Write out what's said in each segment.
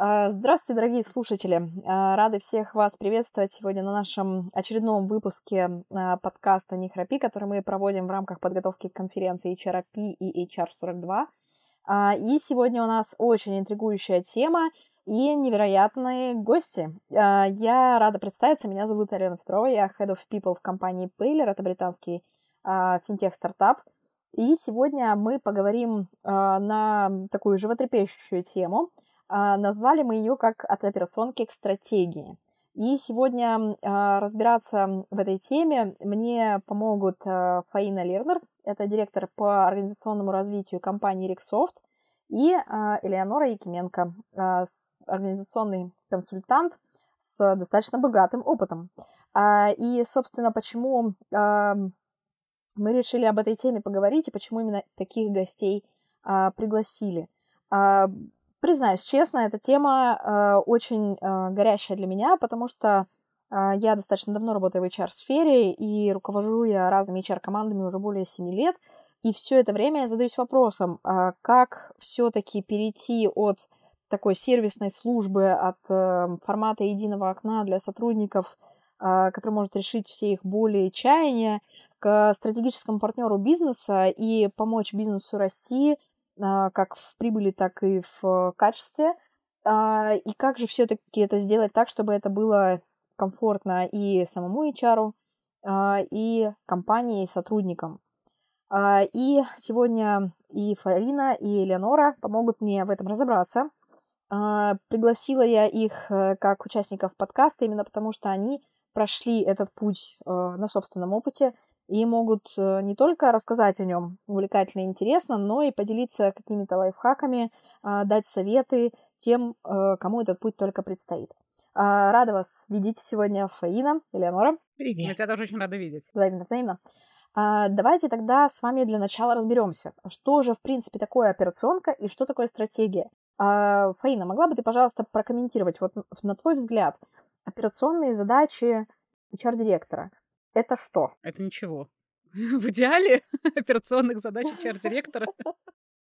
А, здравствуйте, дорогие слушатели! А, рады всех вас приветствовать сегодня на нашем очередном выпуске а, подкаста «Не храпи», который мы проводим в рамках подготовки к конференции HRP и HR42. И сегодня у нас очень интригующая тема и невероятные гости. Я рада представиться, меня зовут Алена Петрова, я Head of People в компании Paylor, это британский финтех-стартап. И сегодня мы поговорим на такую животрепещущую тему – назвали мы ее как от операционки к стратегии. И сегодня а, разбираться в этой теме мне помогут а, Фаина Лернер, это директор по организационному развитию компании Риксофт, и Элеонора Якименко, организационный консультант с достаточно богатым опытом. И, собственно, почему мы решили об этой теме поговорить и почему именно таких гостей пригласили. Признаюсь честно, эта тема э, очень э, горящая для меня, потому что э, я достаточно давно работаю в HR-сфере и руковожу я разными HR-командами уже более 7 лет. И все это время я задаюсь вопросом, э, как все-таки перейти от такой сервисной службы, от э, формата единого окна для сотрудников, э, который может решить все их боли и чаяния, к стратегическому партнеру бизнеса и помочь бизнесу расти, как в прибыли, так и в качестве. А, и как же все-таки это сделать так, чтобы это было комфортно и самому HR, а, и компании, и сотрудникам. И сегодня и Фарина, и Элеонора помогут мне в этом разобраться. Пригласила я их э, как участников подкаста именно потому, что они прошли этот путь э, на собственном опыте и могут э, не только рассказать о нем увлекательно и интересно, но и поделиться какими-то лайфхаками, а, дать советы тем, э, кому этот путь только предстоит. А, рада вас видеть сегодня, Фаина, Элеонора. Привет. Мы тебя тоже очень рада видеть. Взаимно, взаимно. А, давайте тогда с вами для начала разберемся, что же, в принципе, такое операционка и что такое стратегия. Фаина, могла бы ты, пожалуйста, прокомментировать, вот на твой взгляд, операционные задачи HR-директора – это что? Это ничего. В идеале операционных задач HR-директора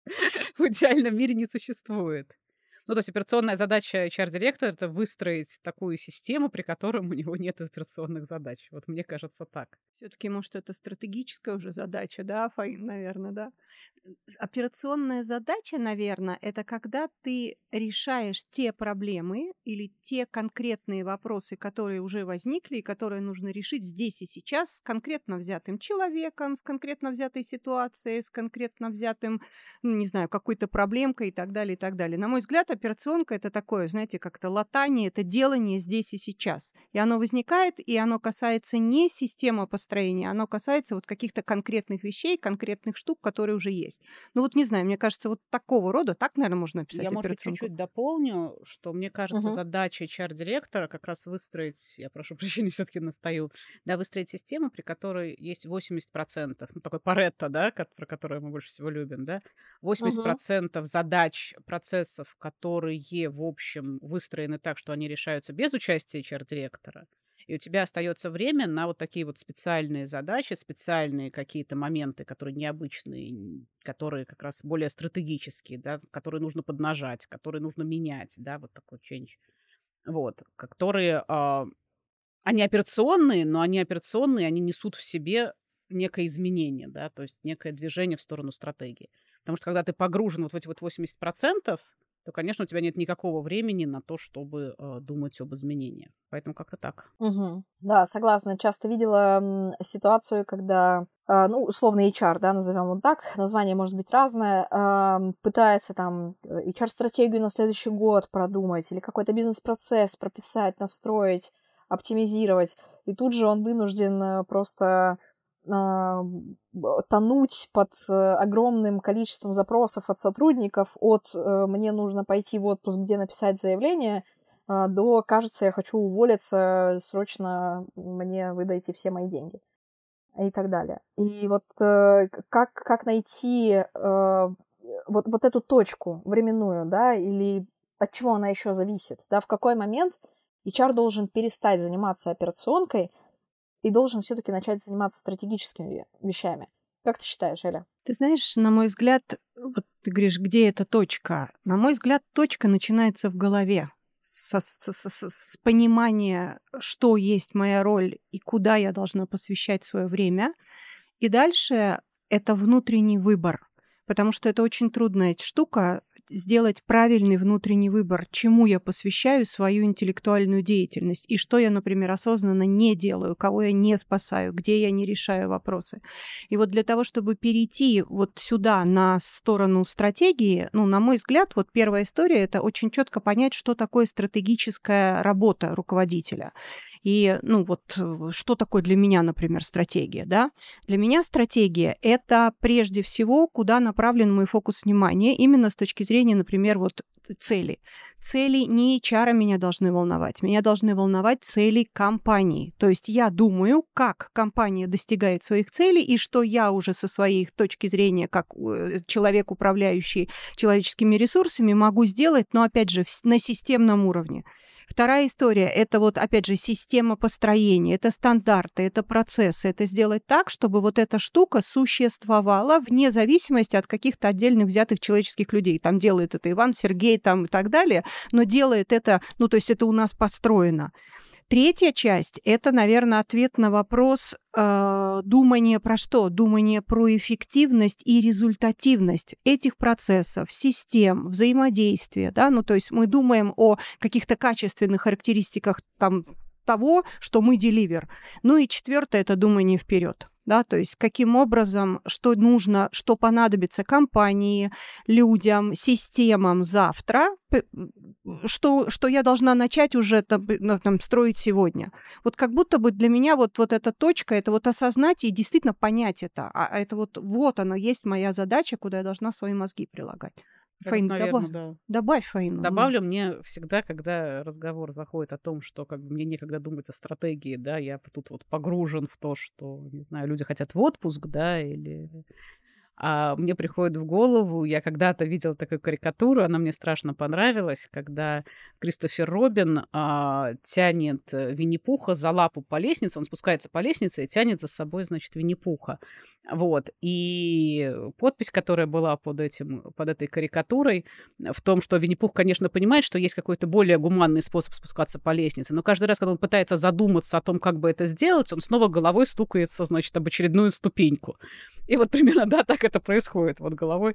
в идеальном мире не существует. Ну, то есть операционная задача HR-директора — это выстроить такую систему, при которой у него нет операционных задач. Вот мне кажется так. все таки может, это стратегическая уже задача, да, Фаин, наверное, да? Операционная задача, наверное, это когда ты решаешь те проблемы или те конкретные вопросы, которые уже возникли и которые нужно решить здесь и сейчас с конкретно взятым человеком, с конкретно взятой ситуацией, с конкретно взятым, ну, не знаю, какой-то проблемкой и так далее, и так далее. На мой взгляд, операционка это такое, знаете, как-то латание, это делание здесь и сейчас. И оно возникает, и оно касается не системы построения, оно касается вот каких-то конкретных вещей, конкретных штук, которые уже есть. Ну вот не знаю, мне кажется, вот такого рода, так, наверное, можно описать Я, может быть, чуть-чуть дополню, что мне кажется, угу. задача HR-директора как раз выстроить, я прошу прощения, все таки настаю, да, выстроить систему, при которой есть 80%, ну такой Паретто, да, про которую мы больше всего любим, да, 80% угу. задач, процессов, которые, в общем, выстроены так, что они решаются без участия HR-директора, и у тебя остается время на вот такие вот специальные задачи, специальные какие-то моменты, которые необычные, которые как раз более стратегические, да, которые нужно поднажать, которые нужно менять, да, вот такой change. Вот, которые, э, они операционные, но они операционные, они несут в себе некое изменение, да, то есть некое движение в сторону стратегии. Потому что когда ты погружен вот в эти вот 80%, то, конечно, у тебя нет никакого времени на то, чтобы э, думать об изменениях. Поэтому как-то так. Угу. Да, согласна. Часто видела ситуацию, когда, э, ну, условно HR, да, назовем вот так, название может быть разное, э, пытается там HR-стратегию на следующий год продумать или какой-то бизнес-процесс прописать, настроить, оптимизировать. И тут же он вынужден э, просто а, тонуть под э, огромным количеством запросов от сотрудников от э, «мне нужно пойти в отпуск, где написать заявление», а, до «кажется, я хочу уволиться, срочно мне выдайте все мои деньги» и так далее. И вот э, как, как найти вот, вот эту точку временную, да, или от чего она еще зависит, да, в какой момент HR должен перестать заниматься операционкой, и должен все-таки начать заниматься стратегическими вещами. Как ты считаешь, Эля? Ты знаешь, на мой взгляд, вот Ты говоришь, где эта точка? На мой взгляд, точка начинается в голове. С, с, с, с, с понимания, что есть моя роль и куда я должна посвящать свое время. И дальше это внутренний выбор. Потому что это очень трудная штука сделать правильный внутренний выбор, чему я посвящаю свою интеллектуальную деятельность и что я, например, осознанно не делаю, кого я не спасаю, где я не решаю вопросы. И вот для того, чтобы перейти вот сюда на сторону стратегии, ну, на мой взгляд, вот первая история — это очень четко понять, что такое стратегическая работа руководителя. И, ну, вот э, что такое для меня, например, стратегия, да? Для меня стратегия — это прежде всего, куда направлен мой фокус внимания, именно с точки зрения, например, вот цели. Цели не HR меня должны волновать, меня должны волновать цели компании. То есть я думаю, как компания достигает своих целей и что я уже со своей точки зрения, как э, человек, управляющий человеческими ресурсами, могу сделать, но опять же на системном уровне. Вторая история – это вот, опять же, система построения, это стандарты, это процессы. Это сделать так, чтобы вот эта штука существовала вне зависимости от каких-то отдельных взятых человеческих людей. Там делает это Иван, Сергей там и так далее, но делает это, ну, то есть это у нас построено. Третья часть – это, наверное, ответ на вопрос э, думания про что? Думание про эффективность и результативность этих процессов, систем, взаимодействия. Да? Ну, то есть мы думаем о каких-то качественных характеристиках там, того, что мы деливер. Ну и четвертое – это думание вперед да, то есть каким образом, что нужно, что понадобится компании, людям, системам завтра, что, что я должна начать уже там, ну, там, строить сегодня. Вот как будто бы для меня вот, вот эта точка, это вот осознать и действительно понять это. А, а это вот, вот оно есть моя задача, куда я должна свои мозги прилагать. Фаин, наверное, добавь, да. добавь Фаину. Добавлю мне всегда, когда разговор заходит о том, что как бы мне некогда думать о стратегии, да, я тут вот погружен в то, что, не знаю, люди хотят в отпуск, да, или а мне приходит в голову, я когда-то видела такую карикатуру, она мне страшно понравилась, когда Кристофер Робин а, тянет э, Винни-Пуха за лапу по лестнице, он спускается по лестнице и тянет за собой, значит, Винни-Пуха. Вот. И подпись, которая была под, этим, под этой карикатурой, в том, что Винни-Пух, конечно, понимает, что есть какой-то более гуманный способ спускаться по лестнице, но каждый раз, когда он пытается задуматься о том, как бы это сделать, он снова головой стукается, значит, об очередную ступеньку. И вот примерно, да, так это происходит. Вот головой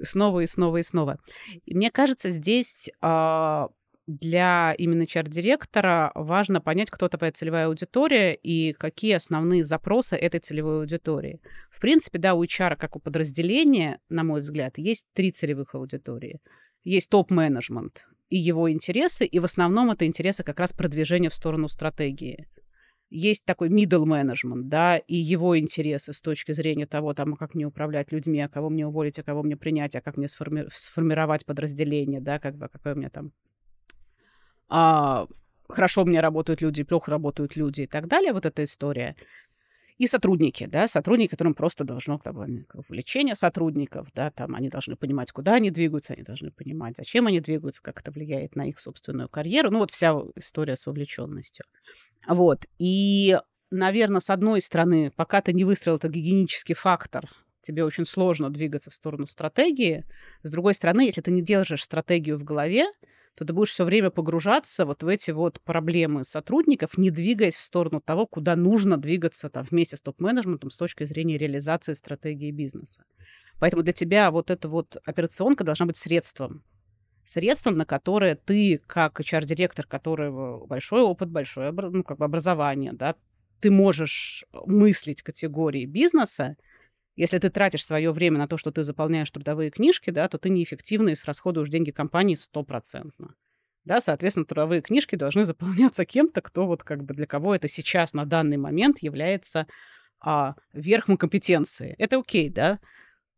снова и снова и снова. И мне кажется, здесь а, для именно чар-директора важно понять, кто такая целевая аудитория и какие основные запросы этой целевой аудитории. В принципе, да, у HR, как у подразделения, на мой взгляд, есть три целевых аудитории. Есть топ-менеджмент и его интересы, и в основном это интересы как раз продвижения в сторону стратегии. Есть такой middle management, да, и его интересы с точки зрения того, там, а как мне управлять людьми, а кого мне уволить, а кого мне принять, а как мне сформи- сформировать подразделение, да, как бы, какое у меня там а, хорошо у меня работают люди, плохо работают люди и так далее, вот эта история. И сотрудники, да, сотрудники, которым просто должно как бы, вовлечение сотрудников, да, там они должны понимать, куда они двигаются, они должны понимать, зачем они двигаются, как это влияет на их собственную карьеру. Ну, вот вся история с вовлеченностью. Вот. И, наверное, с одной стороны, пока ты не выстроил этот гигиенический фактор, тебе очень сложно двигаться в сторону стратегии. С другой стороны, если ты не держишь стратегию в голове, то ты будешь все время погружаться вот в эти вот проблемы сотрудников, не двигаясь в сторону того, куда нужно двигаться там, вместе с топ-менеджментом с точки зрения реализации стратегии бизнеса. Поэтому для тебя вот эта вот операционка должна быть средством. Средством, на которое ты, как HR-директор, которого большой опыт, большое ну, как бы образование, да, ты можешь мыслить категории бизнеса, если ты тратишь свое время на то, что ты заполняешь трудовые книжки, да, то ты неэффективно и срасходуешь деньги компании стопроцентно. Да, соответственно, трудовые книжки должны заполняться кем-то, кто вот как бы для кого это сейчас на данный момент является а, верхом компетенции. Это окей, да,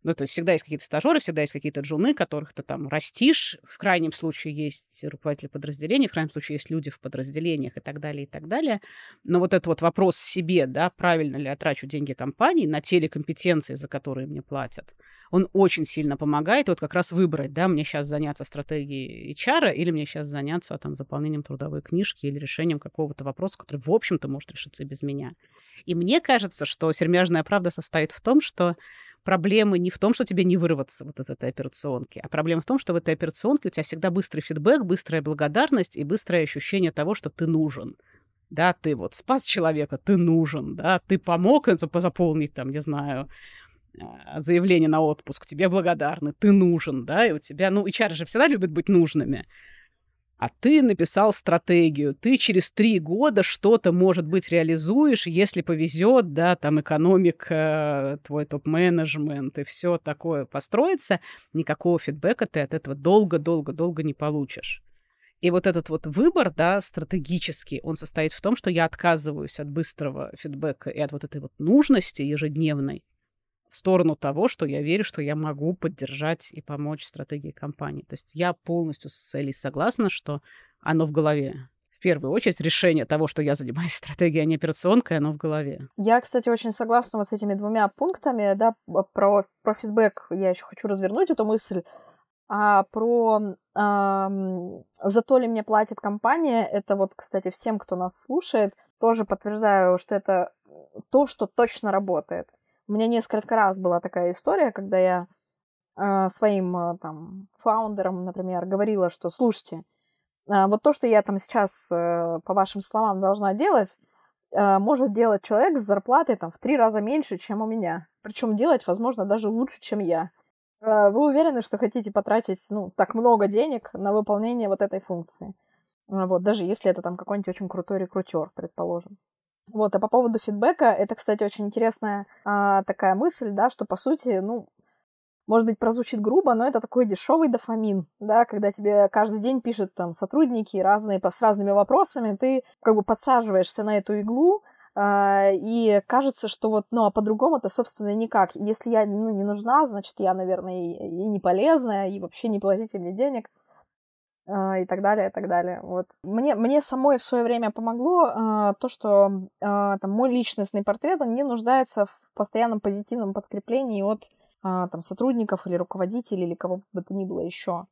ну, то есть всегда есть какие-то стажеры, всегда есть какие-то джуны, которых ты там растишь. В крайнем случае есть руководители подразделений, в крайнем случае есть люди в подразделениях и так далее, и так далее. Но вот этот вот вопрос себе, да, правильно ли я трачу деньги компании на те ли компетенции, за которые мне платят, он очень сильно помогает вот как раз выбрать, да, мне сейчас заняться стратегией HR или мне сейчас заняться там заполнением трудовой книжки или решением какого-то вопроса, который, в общем-то, может решиться без меня. И мне кажется, что сермяжная правда состоит в том, что проблемы не в том, что тебе не вырваться вот из этой операционки, а проблема в том, что в этой операционке у тебя всегда быстрый фидбэк, быстрая благодарность и быстрое ощущение того, что ты нужен. Да, ты вот спас человека, ты нужен, да, ты помог заполнить там, не знаю, а, заявление на отпуск, тебе благодарны, ты нужен, да, и у тебя, ну, HR же всегда любят быть нужными. А ты написал стратегию, ты через три года что-то, может быть, реализуешь, если повезет, да, там экономика, твой топ-менеджмент и все такое построится, никакого фидбэка ты от этого долго-долго-долго не получишь. И вот этот вот выбор, да, стратегический, он состоит в том, что я отказываюсь от быстрого фидбэка и от вот этой вот нужности ежедневной, в сторону того, что я верю, что я могу поддержать и помочь стратегии компании. То есть я полностью с Элей согласна, что оно в голове. В первую очередь решение того, что я занимаюсь стратегией, а не операционкой, оно в голове. Я, кстати, очень согласна вот с этими двумя пунктами, да, про, про фидбэк я еще хочу развернуть эту мысль, а про эм, зато ли мне платит компания, это вот, кстати, всем, кто нас слушает, тоже подтверждаю, что это то, что точно работает. У меня несколько раз была такая история, когда я э, своим э, там фаундерам, например, говорила, что слушайте, э, вот то, что я там сейчас, э, по вашим словам, должна делать, э, может делать человек с зарплатой там в три раза меньше, чем у меня. Причем делать, возможно, даже лучше, чем я. Э, вы уверены, что хотите потратить, ну, так много денег на выполнение вот этой функции? Вот, даже если это там какой-нибудь очень крутой рекрутер, предположим. Вот, а по поводу фидбэка, это, кстати, очень интересная а, такая мысль, да, что, по сути, ну, может быть, прозвучит грубо, но это такой дешевый дофамин, да, когда тебе каждый день пишут там сотрудники разные, с разными вопросами, ты как бы подсаживаешься на эту иглу, Uh, и кажется, что вот, ну, а по-другому это, собственно, никак. Если я, ну, не нужна, значит, я, наверное, и, и не полезная, и вообще не платите мне денег. А, и так далее, и так далее. Вот. Мне, мне самой в свое время помогло а, то, что а, там, мой личностный портрет, он не нуждается в постоянном позитивном подкреплении от а, там, сотрудников или руководителей или кого бы то ни было еще.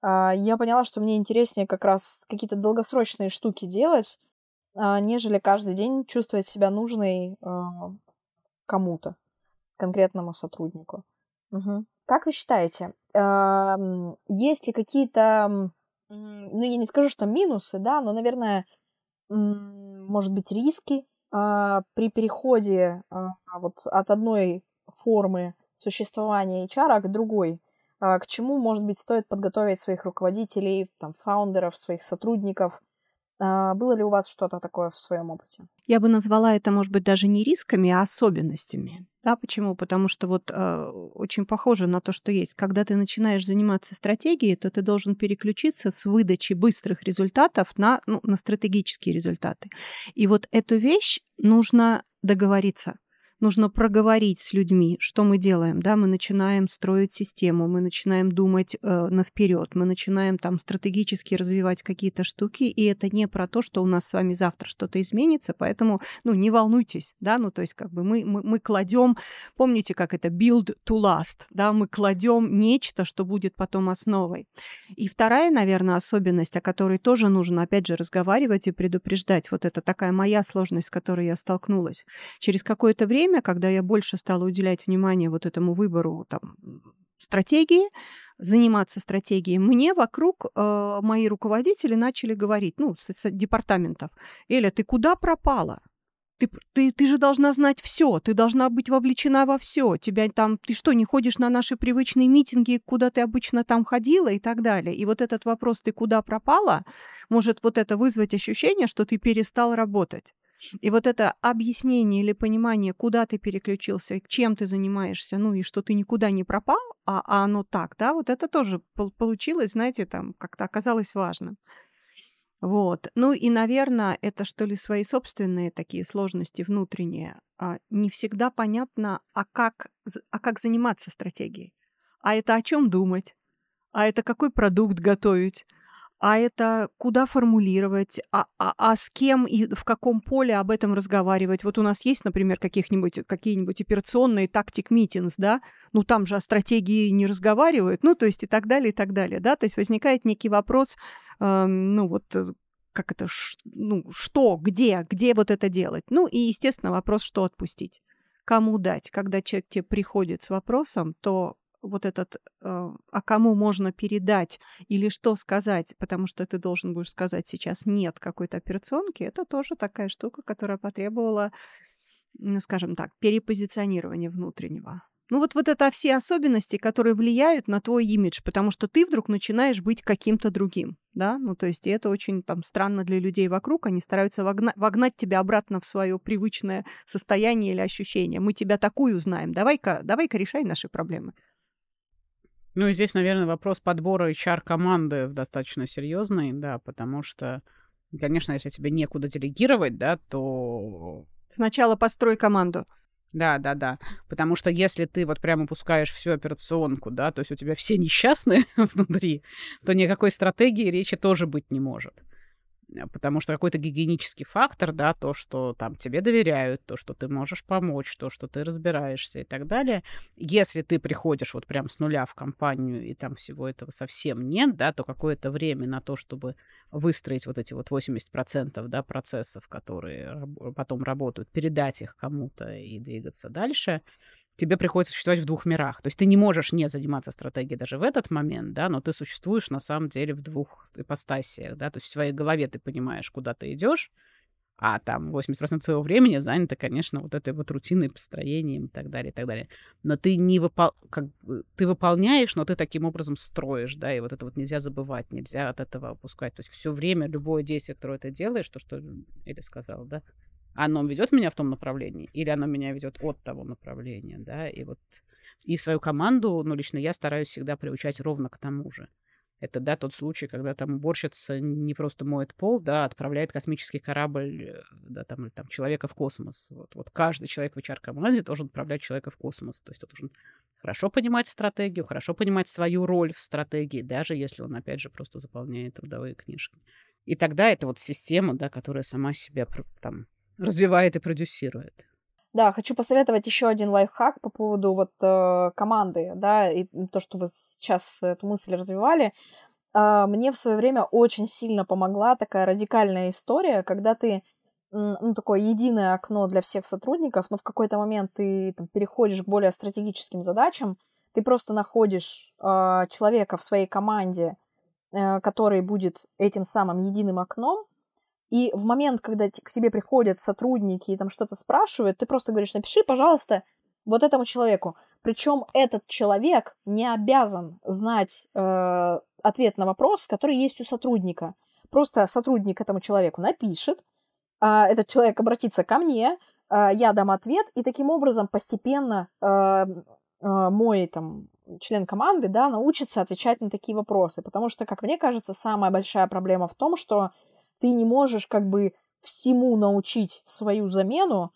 А, я поняла, что мне интереснее как раз какие-то долгосрочные штуки делать, а, нежели каждый день чувствовать себя нужной а, кому-то, конкретному сотруднику. Угу. Как вы считаете, а, есть ли какие-то ну, я не скажу, что минусы, да, но, наверное, может быть, риски а, при переходе а, вот от одной формы существования HR к другой. А, к чему, может быть, стоит подготовить своих руководителей, там, фаундеров, своих сотрудников, а, было ли у вас что-то такое в своем опыте? Я бы назвала это, может быть, даже не рисками, а особенностями. Да, почему? Потому что вот э, очень похоже на то, что есть. Когда ты начинаешь заниматься стратегией, то ты должен переключиться с выдачи быстрых результатов на, ну, на стратегические результаты. И вот эту вещь нужно договориться нужно проговорить с людьми, что мы делаем, да, мы начинаем строить систему, мы начинаем думать э, на вперед, мы начинаем там стратегически развивать какие-то штуки, и это не про то, что у нас с вами завтра что-то изменится, поэтому, ну, не волнуйтесь, да, ну, то есть как бы мы, мы, мы кладем, помните, как это build to last, да, мы кладем нечто, что будет потом основой. И вторая, наверное, особенность, о которой тоже нужно, опять же, разговаривать и предупреждать, вот это такая моя сложность, с которой я столкнулась. Через какое-то время время, когда я больше стала уделять внимание вот этому выбору там, стратегии, заниматься стратегией, мне вокруг э, мои руководители начали говорить, ну, с, с департаментов, Эля, ты куда пропала? Ты, ты, ты же должна знать все, ты должна быть вовлечена во все. Тебя там, ты что, не ходишь на наши привычные митинги, куда ты обычно там ходила и так далее. И вот этот вопрос, ты куда пропала, может вот это вызвать ощущение, что ты перестал работать. И вот это объяснение или понимание, куда ты переключился, чем ты занимаешься, ну и что ты никуда не пропал, а, а оно так, да, вот это тоже получилось, знаете, там как-то оказалось важным. Вот. Ну и, наверное, это что ли свои собственные такие сложности внутренние. А, не всегда понятно, а как, а как заниматься стратегией. А это о чем думать? А это какой продукт готовить? А это куда формулировать, а, а, а с кем и в каком поле об этом разговаривать. Вот у нас есть, например, каких-нибудь, какие-нибудь операционные тактик-митингс, да, ну там же о стратегии не разговаривают, ну то есть и так далее, и так далее, да, то есть возникает некий вопрос, э, ну вот э, как это, ш, ну что, где, где вот это делать. Ну и, естественно, вопрос, что отпустить кому дать. Когда человек тебе приходит с вопросом, то вот этот, э, а кому можно передать или что сказать, потому что ты должен будешь сказать сейчас нет какой-то операционки, это тоже такая штука, которая потребовала, ну, скажем так, перепозиционирования внутреннего. Ну вот, вот это все особенности, которые влияют на твой имидж, потому что ты вдруг начинаешь быть каким-то другим, да? Ну то есть и это очень там странно для людей вокруг, они стараются вогна- вогнать тебя обратно в свое привычное состояние или ощущение. Мы тебя такую знаем, давай-ка давай решай наши проблемы. Ну и здесь, наверное, вопрос подбора HR-команды достаточно серьезный, да, потому что, конечно, если тебе некуда делегировать, да, то... Сначала построй команду. Да, да, да. Потому что если ты вот прямо пускаешь всю операционку, да, то есть у тебя все несчастные внутри, то никакой стратегии речи тоже быть не может. Э, потому что какой-то гигиенический фактор, да, то, что там тебе доверяют, то, что ты можешь помочь, то, что ты разбираешься и так далее. Если ты приходишь вот прям с нуля в компанию и там всего этого совсем нет, да, то какое-то время на то, чтобы выстроить вот эти вот 80% да, процессов, которые потом работают, передать их кому-то и двигаться дальше — тебе приходится существовать в двух мирах. То есть ты не можешь не заниматься стратегией даже в этот момент, да, но ты существуешь на самом деле в двух ипостасиях, да, то есть в своей голове ты понимаешь, куда ты идешь, а там 80% своего времени занято, конечно, вот этой вот рутиной, построением и так далее, и так далее. Но ты не выпол... как бы, ты выполняешь, но ты таким образом строишь, да, и вот это вот нельзя забывать, нельзя от этого опускать. То есть все время, любое действие, которое ты делаешь, то, что Эля сказала, да, оно ведет меня в том направлении, или оно меня ведет от того направления, да, и вот и в свою команду, ну, лично я стараюсь всегда приучать ровно к тому же. Это, да, тот случай, когда там уборщица не просто моет пол, да, а отправляет космический корабль, э, да, там, или там человека в космос. Вот, вот каждый человек в HR-команде должен отправлять человека в космос. То есть он должен хорошо понимать стратегию, хорошо понимать свою роль в стратегии, даже если он, опять же, просто заполняет трудовые книжки. И тогда это вот система, да, которая сама себя там развивает и продюсирует. Да, хочу посоветовать еще один лайфхак по поводу вот э, команды, да, и то, что вы сейчас эту мысль развивали. Э, мне в свое время очень сильно помогла такая радикальная история, когда ты ну, такое единое окно для всех сотрудников, но в какой-то момент ты там, переходишь к более стратегическим задачам, ты просто находишь э, человека в своей команде, э, который будет этим самым единым окном, и в момент, когда к тебе приходят сотрудники и там что-то спрашивают, ты просто говоришь, напиши, пожалуйста, вот этому человеку. Причем этот человек не обязан знать э, ответ на вопрос, который есть у сотрудника. Просто сотрудник этому человеку напишет, э, этот человек обратится ко мне, э, я дам ответ, и таким образом постепенно э, э, мой там член команды, да, научится отвечать на такие вопросы. Потому что, как мне кажется, самая большая проблема в том, что ты не можешь как бы всему научить свою замену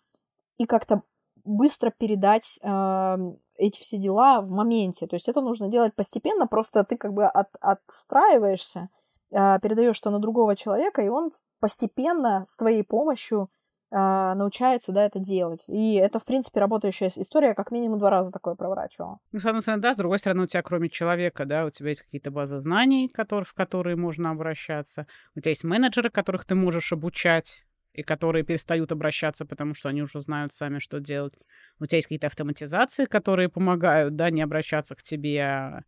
и как-то быстро передать э, эти все дела в моменте. То есть это нужно делать постепенно, просто ты как бы от, отстраиваешься, э, передаешь что на другого человека, и он постепенно с твоей помощью научается, да, это делать. И это, в принципе, работающая история, как минимум два раза такое проворачивала. Ну, с одной стороны, да, с другой стороны, у тебя кроме человека, да, у тебя есть какие-то базы знаний, которые, в которые можно обращаться. У тебя есть менеджеры, которых ты можешь обучать, и которые перестают обращаться, потому что они уже знают сами, что делать. У тебя есть какие-то автоматизации, которые помогают, да, не обращаться к тебе. А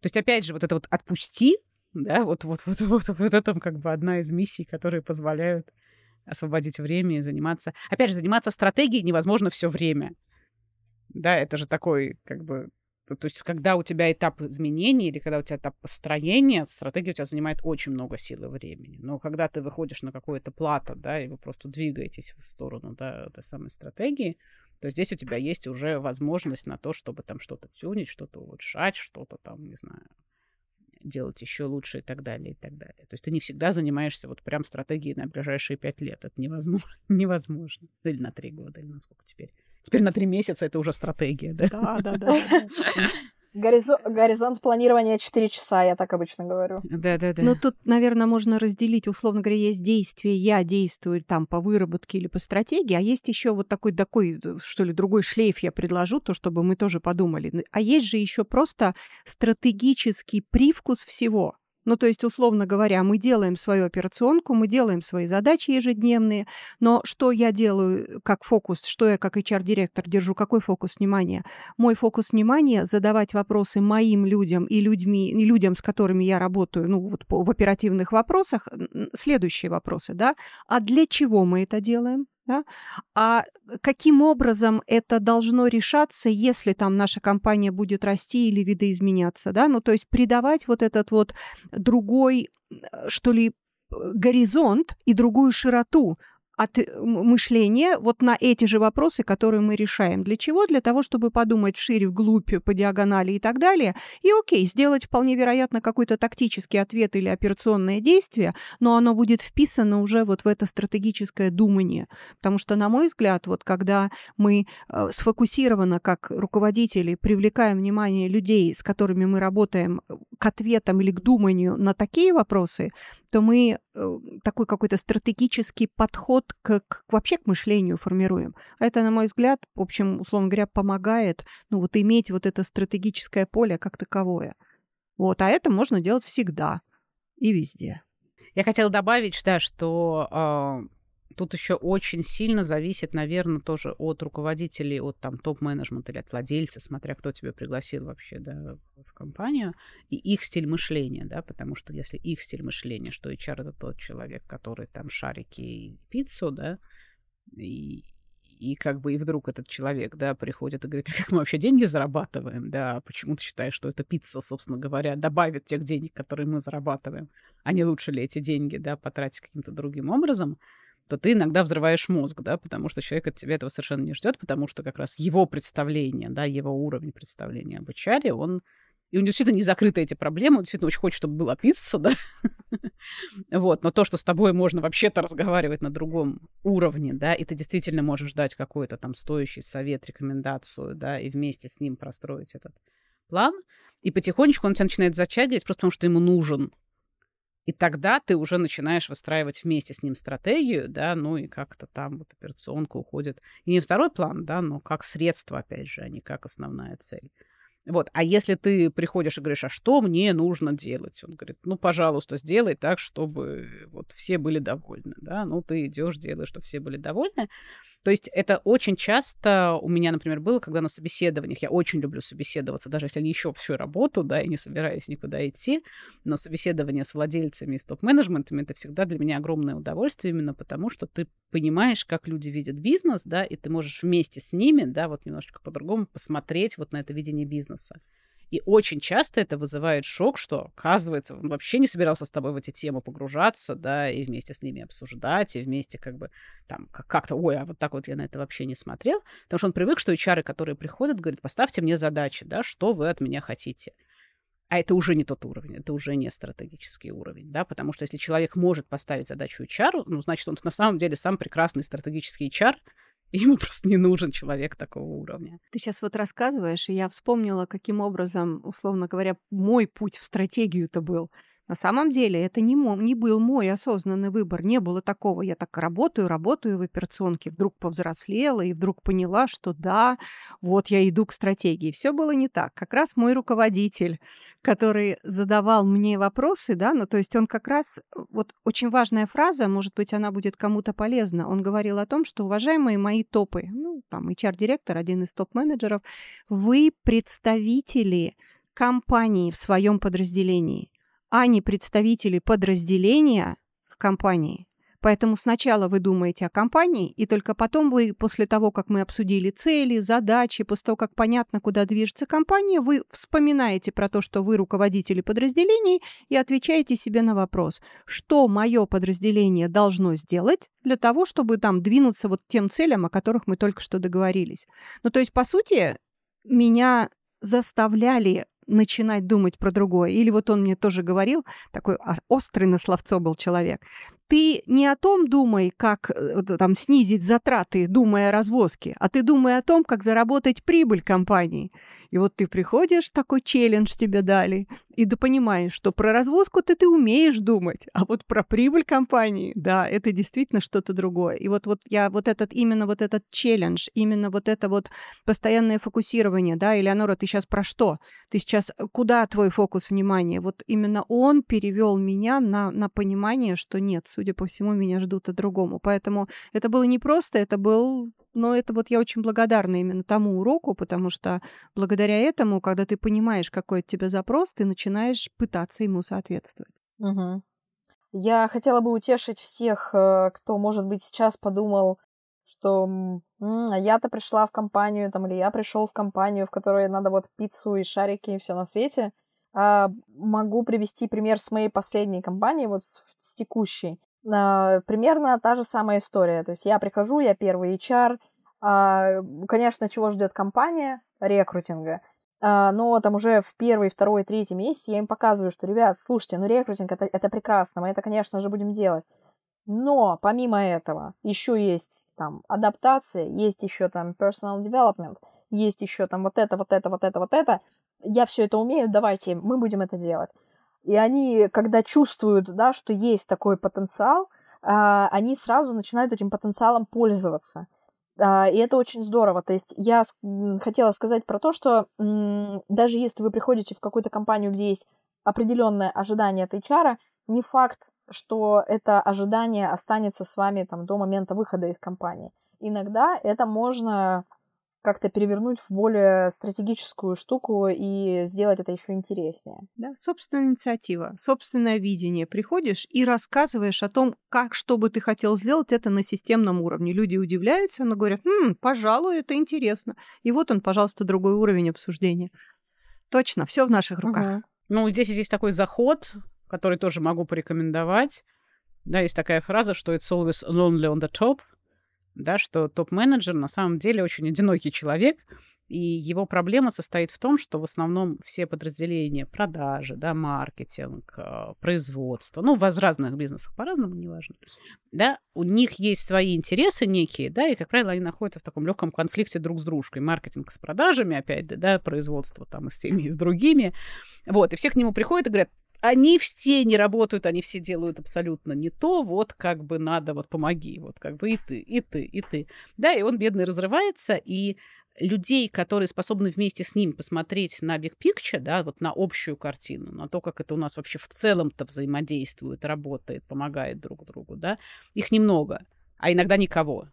то есть, опять же, вот это вот «отпусти», да, вот, вот, вот, вот, вот это как бы одна из миссий, которые позволяют освободить время и заниматься. Опять же, заниматься стратегией невозможно все время. Да, это же такой, как бы, то, то есть, когда у тебя этап изменений или когда у тебя этап построения, стратегия у тебя занимает очень много сил и времени. Но когда ты выходишь на какое-то плато, да, и вы просто двигаетесь в сторону, да, этой самой стратегии, то здесь у тебя есть уже возможность на то, чтобы там что-то тюнить, что-то улучшать, что-то там, не знаю, делать еще лучше и так далее, и так далее. То есть ты не всегда занимаешься вот прям стратегией на ближайшие пять лет. Это невозможно. невозможно. Или на три года, или на сколько теперь. Теперь на три месяца это уже стратегия, да? Да, да, да. Горизон, горизонт планирования 4 часа, я так обычно говорю. Да, да, да. Но тут, наверное, можно разделить, условно говоря, есть действие, я действую там по выработке или по стратегии, а есть еще вот такой, такой, что ли, другой шлейф я предложу, то, чтобы мы тоже подумали. А есть же еще просто стратегический привкус всего. Ну, то есть, условно говоря, мы делаем свою операционку, мы делаем свои задачи ежедневные, но что я делаю как фокус, что я как HR-директор держу, какой фокус внимания? Мой фокус внимания – задавать вопросы моим людям и людьми, и людям, с которыми я работаю, ну, вот в оперативных вопросах, следующие вопросы, да, а для чего мы это делаем? Да? А каким образом это должно решаться, если там наша компания будет расти или видоизменяться? Да? Ну, то есть придавать вот этот вот другой, что ли, горизонт и другую широту от э, мышления вот на эти же вопросы, которые мы решаем. Для чего? Для того, чтобы подумать вшире, вглубь, по диагонали и так далее. И окей, сделать вполне вероятно какой-то тактический ответ или операционное действие, но оно будет вписано уже вот в это стратегическое думание. Потому что, на мой взгляд, вот когда мы э, сфокусированно, как руководители, привлекаем внимание людей, с которыми мы работаем, э, к ответам или к думанию на такие вопросы, то мы э, такой какой-то стратегический подход к, к, вообще к мышлению формируем. А это, на мой взгляд, в общем, условно говоря, помогает ну, вот иметь вот это стратегическое поле как таковое. Вот, а это можно делать всегда и везде. Я хотела добавить, да, что э, Тут еще очень сильно зависит, наверное, тоже от руководителей, от там топ-менеджмента или от владельца, смотря кто тебя пригласил вообще да, в компанию, и их стиль мышления, да, потому что если их стиль мышления, что HR это тот человек, который там шарики и пиццу, да, и, и как бы и вдруг этот человек, да, приходит и говорит, а как мы вообще деньги зарабатываем, да, почему ты считаешь, что эта пицца, собственно говоря, добавит тех денег, которые мы зарабатываем, а не лучше ли эти деньги, да, потратить каким-то другим образом, то ты иногда взрываешь мозг, да, потому что человек от тебя этого совершенно не ждет, потому что как раз его представление, да, его уровень представления об HR, он и у него действительно не закрыты эти проблемы, он действительно очень хочет, чтобы была пицца, да. вот, но то, что с тобой можно вообще-то разговаривать на другом уровне, да, и ты действительно можешь дать какой-то там стоящий совет, рекомендацию, да, и вместе с ним простроить этот план, и потихонечку он тебя начинает зачагивать просто потому, что ему нужен и тогда ты уже начинаешь выстраивать вместе с ним стратегию, да, ну и как-то там вот операционка уходит. И не второй план, да, но как средство, опять же, а не как основная цель. Вот. А если ты приходишь и говоришь, а что мне нужно делать? Он говорит, ну, пожалуйста, сделай так, чтобы вот все были довольны, да. Ну, ты идешь, делаешь, чтобы все были довольны. То есть это очень часто у меня, например, было, когда на собеседованиях, я очень люблю собеседоваться, даже если не ищу всю работу, да, и не собираюсь никуда идти, но собеседование с владельцами и с топ-менеджментами — это всегда для меня огромное удовольствие, именно потому что ты понимаешь, как люди видят бизнес, да, и ты можешь вместе с ними, да, вот немножечко по-другому посмотреть вот на это видение бизнеса. И очень часто это вызывает шок, что, оказывается, он вообще не собирался с тобой в эти темы погружаться, да, и вместе с ними обсуждать, и вместе как бы там как-то, ой, а вот так вот я на это вообще не смотрел. Потому что он привык, что HR, которые приходят, говорят, поставьте мне задачи, да, что вы от меня хотите. А это уже не тот уровень, это уже не стратегический уровень, да, потому что если человек может поставить задачу HR, ну, значит, он на самом деле сам прекрасный стратегический HR, Ему просто не нужен человек такого уровня. Ты сейчас вот рассказываешь, и я вспомнила, каким образом, условно говоря, мой путь в стратегию-то был. На самом деле это не, мой, не был мой осознанный выбор. Не было такого. Я так работаю, работаю в операционке. Вдруг повзрослела и вдруг поняла, что да, вот я иду к стратегии. Все было не так. Как раз мой руководитель который задавал мне вопросы, да, ну то есть он как раз, вот очень важная фраза, может быть, она будет кому-то полезна, он говорил о том, что, уважаемые мои топы, ну, там, HR-директор, один из топ-менеджеров, вы представители компании в своем подразделении, а не представители подразделения в компании. Поэтому сначала вы думаете о компании, и только потом вы, после того, как мы обсудили цели, задачи, после того, как понятно, куда движется компания, вы вспоминаете про то, что вы руководители подразделений, и отвечаете себе на вопрос, что мое подразделение должно сделать для того, чтобы там двинуться вот тем целям, о которых мы только что договорились. Ну, то есть, по сути, меня заставляли начинать думать про другое. Или вот он мне тоже говорил, такой острый на словцо был человек. Ты не о том думай, как э, там снизить затраты, думая о развозке, а ты думай о том, как заработать прибыль компании. И вот ты приходишь, такой челлендж тебе дали, и ты понимаешь, что про развозку-то ты умеешь думать, а вот про прибыль компании, да, это действительно что-то другое. И вот, вот я вот этот, именно вот этот челлендж, именно вот это вот постоянное фокусирование, да, Элеонора, ты сейчас про что? Ты сейчас э, куда твой фокус внимания? Вот именно он перевел меня на, на понимание, что нет, судя по всему, меня ждут о другому. Поэтому это было не просто, это был но это вот я очень благодарна именно тому уроку, потому что благодаря этому, когда ты понимаешь, какой от тебя запрос, ты начинаешь пытаться ему соответствовать. Угу. Я хотела бы утешить всех, э, кто, может быть, сейчас подумал, что м-м, я-то пришла в компанию, там, или я пришел в компанию, в которой надо вот пиццу и шарики и все на свете. А, могу привести пример с моей последней компании, вот с, с текущей. А, примерно та же самая история. То есть я прихожу, я первый HR. А, конечно, чего ждет компания? Рекрутинга. А, но там уже в первый, второй, третий месяц я им показываю, что, ребят, слушайте, ну рекрутинг это, это прекрасно, мы это, конечно же, будем делать. Но помимо этого еще есть там адаптация, есть еще там personal development, есть еще там вот это, вот это, вот это, вот это. Я все это умею, давайте, мы будем это делать. И они, когда чувствуют, да, что есть такой потенциал, а, они сразу начинают этим потенциалом пользоваться. А, и это очень здорово. То есть я хотела сказать про то, что даже если вы приходите в какую-то компанию, где есть определенное ожидание от HR, не факт, что это ожидание останется с вами там, до момента выхода из компании. Иногда это можно как-то перевернуть в более стратегическую штуку и сделать это еще интереснее. Да, собственная инициатива, собственное видение. Приходишь и рассказываешь о том, как, что бы ты хотел сделать это на системном уровне. Люди удивляются, но говорят, «М, пожалуй, это интересно. И вот он, пожалуйста, другой уровень обсуждения. Точно, все в наших руках. Угу. Ну, здесь есть такой заход, который тоже могу порекомендовать. Да, есть такая фраза, что it's always lonely on the top, да, что топ-менеджер на самом деле очень одинокий человек, и его проблема состоит в том, что в основном все подразделения продажи, да, маркетинг, а, производство, ну, в разных бизнесах по-разному, неважно, да, у них есть свои интересы некие, да, и, как правило, они находятся в таком легком конфликте друг с дружкой. Маркетинг с продажами, опять, да, да производство там и с теми, и с другими. Вот, и все к нему приходят и говорят, они все не работают, они все делают абсолютно не то, вот как бы надо, вот помоги, вот как бы и ты, и ты, и ты. Да, и он, бедный, разрывается, и людей, которые способны вместе с ним посмотреть на big picture, да, вот на общую картину, на то, как это у нас вообще в целом-то взаимодействует, работает, помогает друг другу, да, их немного, а иногда никого.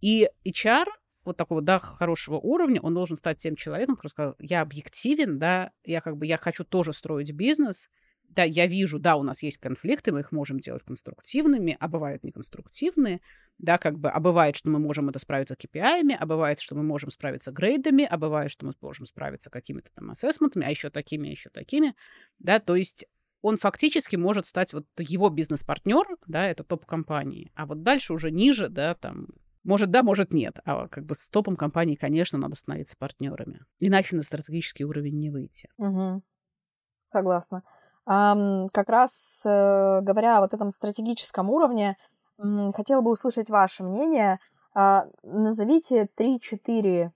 И HR вот такого, да, хорошего уровня, он должен стать тем человеком, который сказал, я объективен, да, я как бы, я хочу тоже строить бизнес, да, я вижу, да, у нас есть конфликты, мы их можем делать конструктивными, а бывают неконструктивные, да, как бы, а бывает, что мы можем это справиться KPI, а бывает, что мы можем справиться грейдами, а бывает, что мы можем справиться какими-то там ассессментами, а еще такими, еще такими, да, то есть он фактически может стать вот его бизнес-партнер, да, это топ компании, а вот дальше уже ниже, да, там может, да, может, нет. А как бы с топом компании, конечно, надо становиться партнерами. Иначе на стратегический уровень не выйти. Угу. Согласна. Um, как раз uh, говоря о вот этом стратегическом уровне, um, хотела бы услышать ваше мнение. Uh, назовите 3-4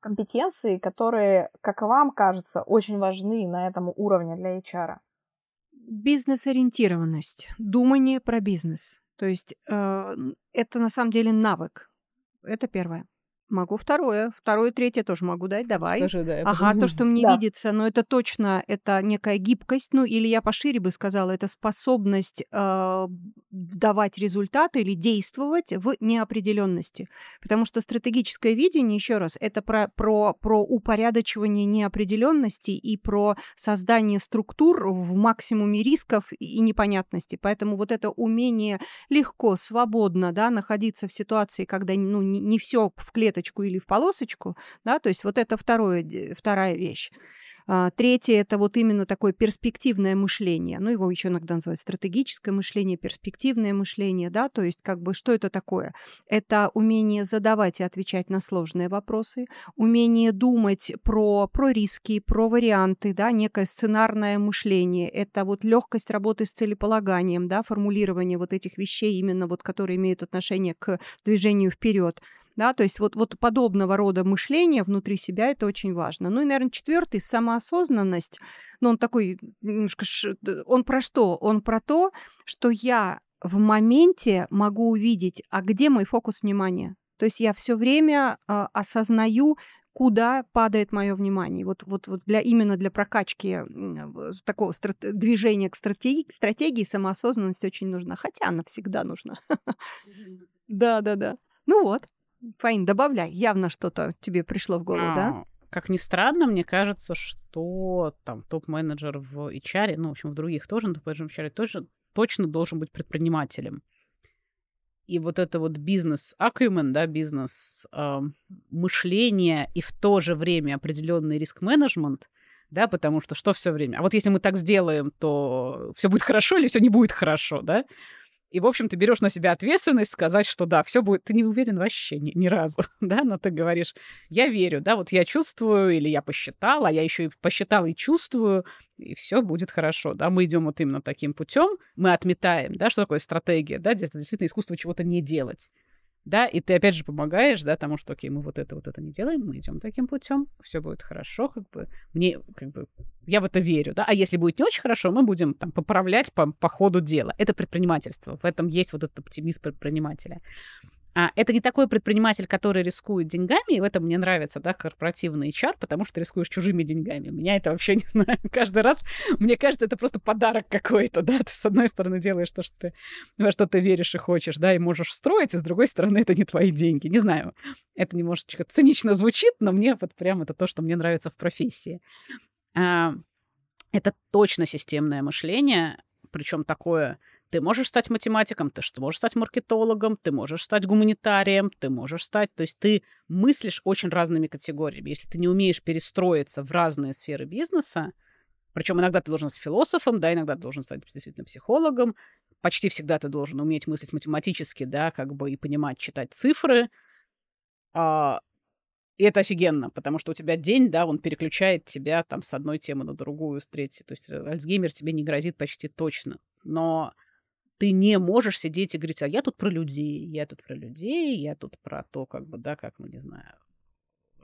компетенции, которые, как вам кажется, очень важны на этом уровне для HR. Бизнес-ориентированность, думание про бизнес. То есть э, это на самом деле навык. Это первое. Могу второе. Второе, третье тоже могу дать. Давай. Скажи, да. Ага, то, что мне да. видится, но это точно, это некая гибкость, ну или я пошире бы сказала, это способность э, давать результаты или действовать в неопределенности. Потому что стратегическое видение, еще раз, это про, про, про упорядочивание неопределенности и про создание структур в максимуме рисков и непонятности. Поэтому вот это умение легко, свободно да, находиться в ситуации, когда ну, не, не все в клеточке полосочку или в полосочку, да, то есть вот это второе, вторая вещь. А, третье – это вот именно такое перспективное мышление. Ну, его еще иногда называют стратегическое мышление, перспективное мышление, да, то есть как бы что это такое? Это умение задавать и отвечать на сложные вопросы, умение думать про, про риски, про варианты, да, некое сценарное мышление. Это вот легкость работы с целеполаганием, да, формулирование вот этих вещей именно вот, которые имеют отношение к движению вперед. Да, то есть вот, вот подобного рода мышление внутри себя это очень важно. Ну и, наверное, четвертый самоосознанность. Ну, он такой немножко... Он про что? Он про то, что я в моменте могу увидеть, а где мой фокус внимания. То есть я все время э, осознаю, куда падает мое внимание. Вот, вот, вот для, именно для прокачки такого страт, движения к стратегии, стратегии самоосознанность очень нужна. Хотя она всегда нужна. Да, да, да. Ну вот, Фаин, добавляй. Явно что-то тебе пришло в голову, да? А, как ни странно, мне кажется, что там топ-менеджер в HR, ну, в общем, в других тоже, но в HR тоже точно должен быть предпринимателем. И вот это вот бизнес acumen, да, бизнес э, мышление и в то же время определенный риск-менеджмент, да, потому что что все время? А вот если мы так сделаем, то все будет хорошо или все не будет хорошо, да? И, в общем, ты берешь на себя ответственность сказать, что да, все будет. Ты не уверен вообще ни, ни разу, да, но ты говоришь, я верю, да, вот я чувствую, или я посчитала, а я еще и посчитала и чувствую, и все будет хорошо, да, мы идем вот именно таким путем, мы отметаем, да, что такое стратегия, да, где-то действительно искусство чего-то не делать да, и ты опять же помогаешь, да, тому, что, окей, мы вот это, вот это не делаем, мы идем таким путем, все будет хорошо, как бы, мне, как бы, я в это верю, да, а если будет не очень хорошо, мы будем там поправлять по, по ходу дела. Это предпринимательство, в этом есть вот этот оптимизм предпринимателя. А это не такой предприниматель, который рискует деньгами, и в этом мне нравится, да, корпоративный HR, потому что рискуешь чужими деньгами. Меня это вообще не знаю. Каждый раз, мне кажется, это просто подарок какой-то, да. Ты с одной стороны делаешь то, что ты, во что ты веришь и хочешь, да, и можешь строить, и с другой стороны это не твои деньги. Не знаю, это немножечко цинично звучит, но мне вот прям это то, что мне нравится в профессии. А, это точно системное мышление, причем такое ты можешь стать математиком, ты можешь стать маркетологом, ты можешь стать гуманитарием, ты можешь стать... То есть ты мыслишь очень разными категориями. Если ты не умеешь перестроиться в разные сферы бизнеса, причем иногда ты должен стать философом, да, иногда ты должен стать действительно психологом, почти всегда ты должен уметь мыслить математически, да, как бы и понимать, читать цифры. А, и это офигенно, потому что у тебя день, да, он переключает тебя там с одной темы на другую, с третьей. То есть э, Альцгеймер тебе не грозит почти точно. Но ты не можешь сидеть и говорить, а я тут про людей, я тут про людей, я тут про то, как бы, да, как мы, не знаю,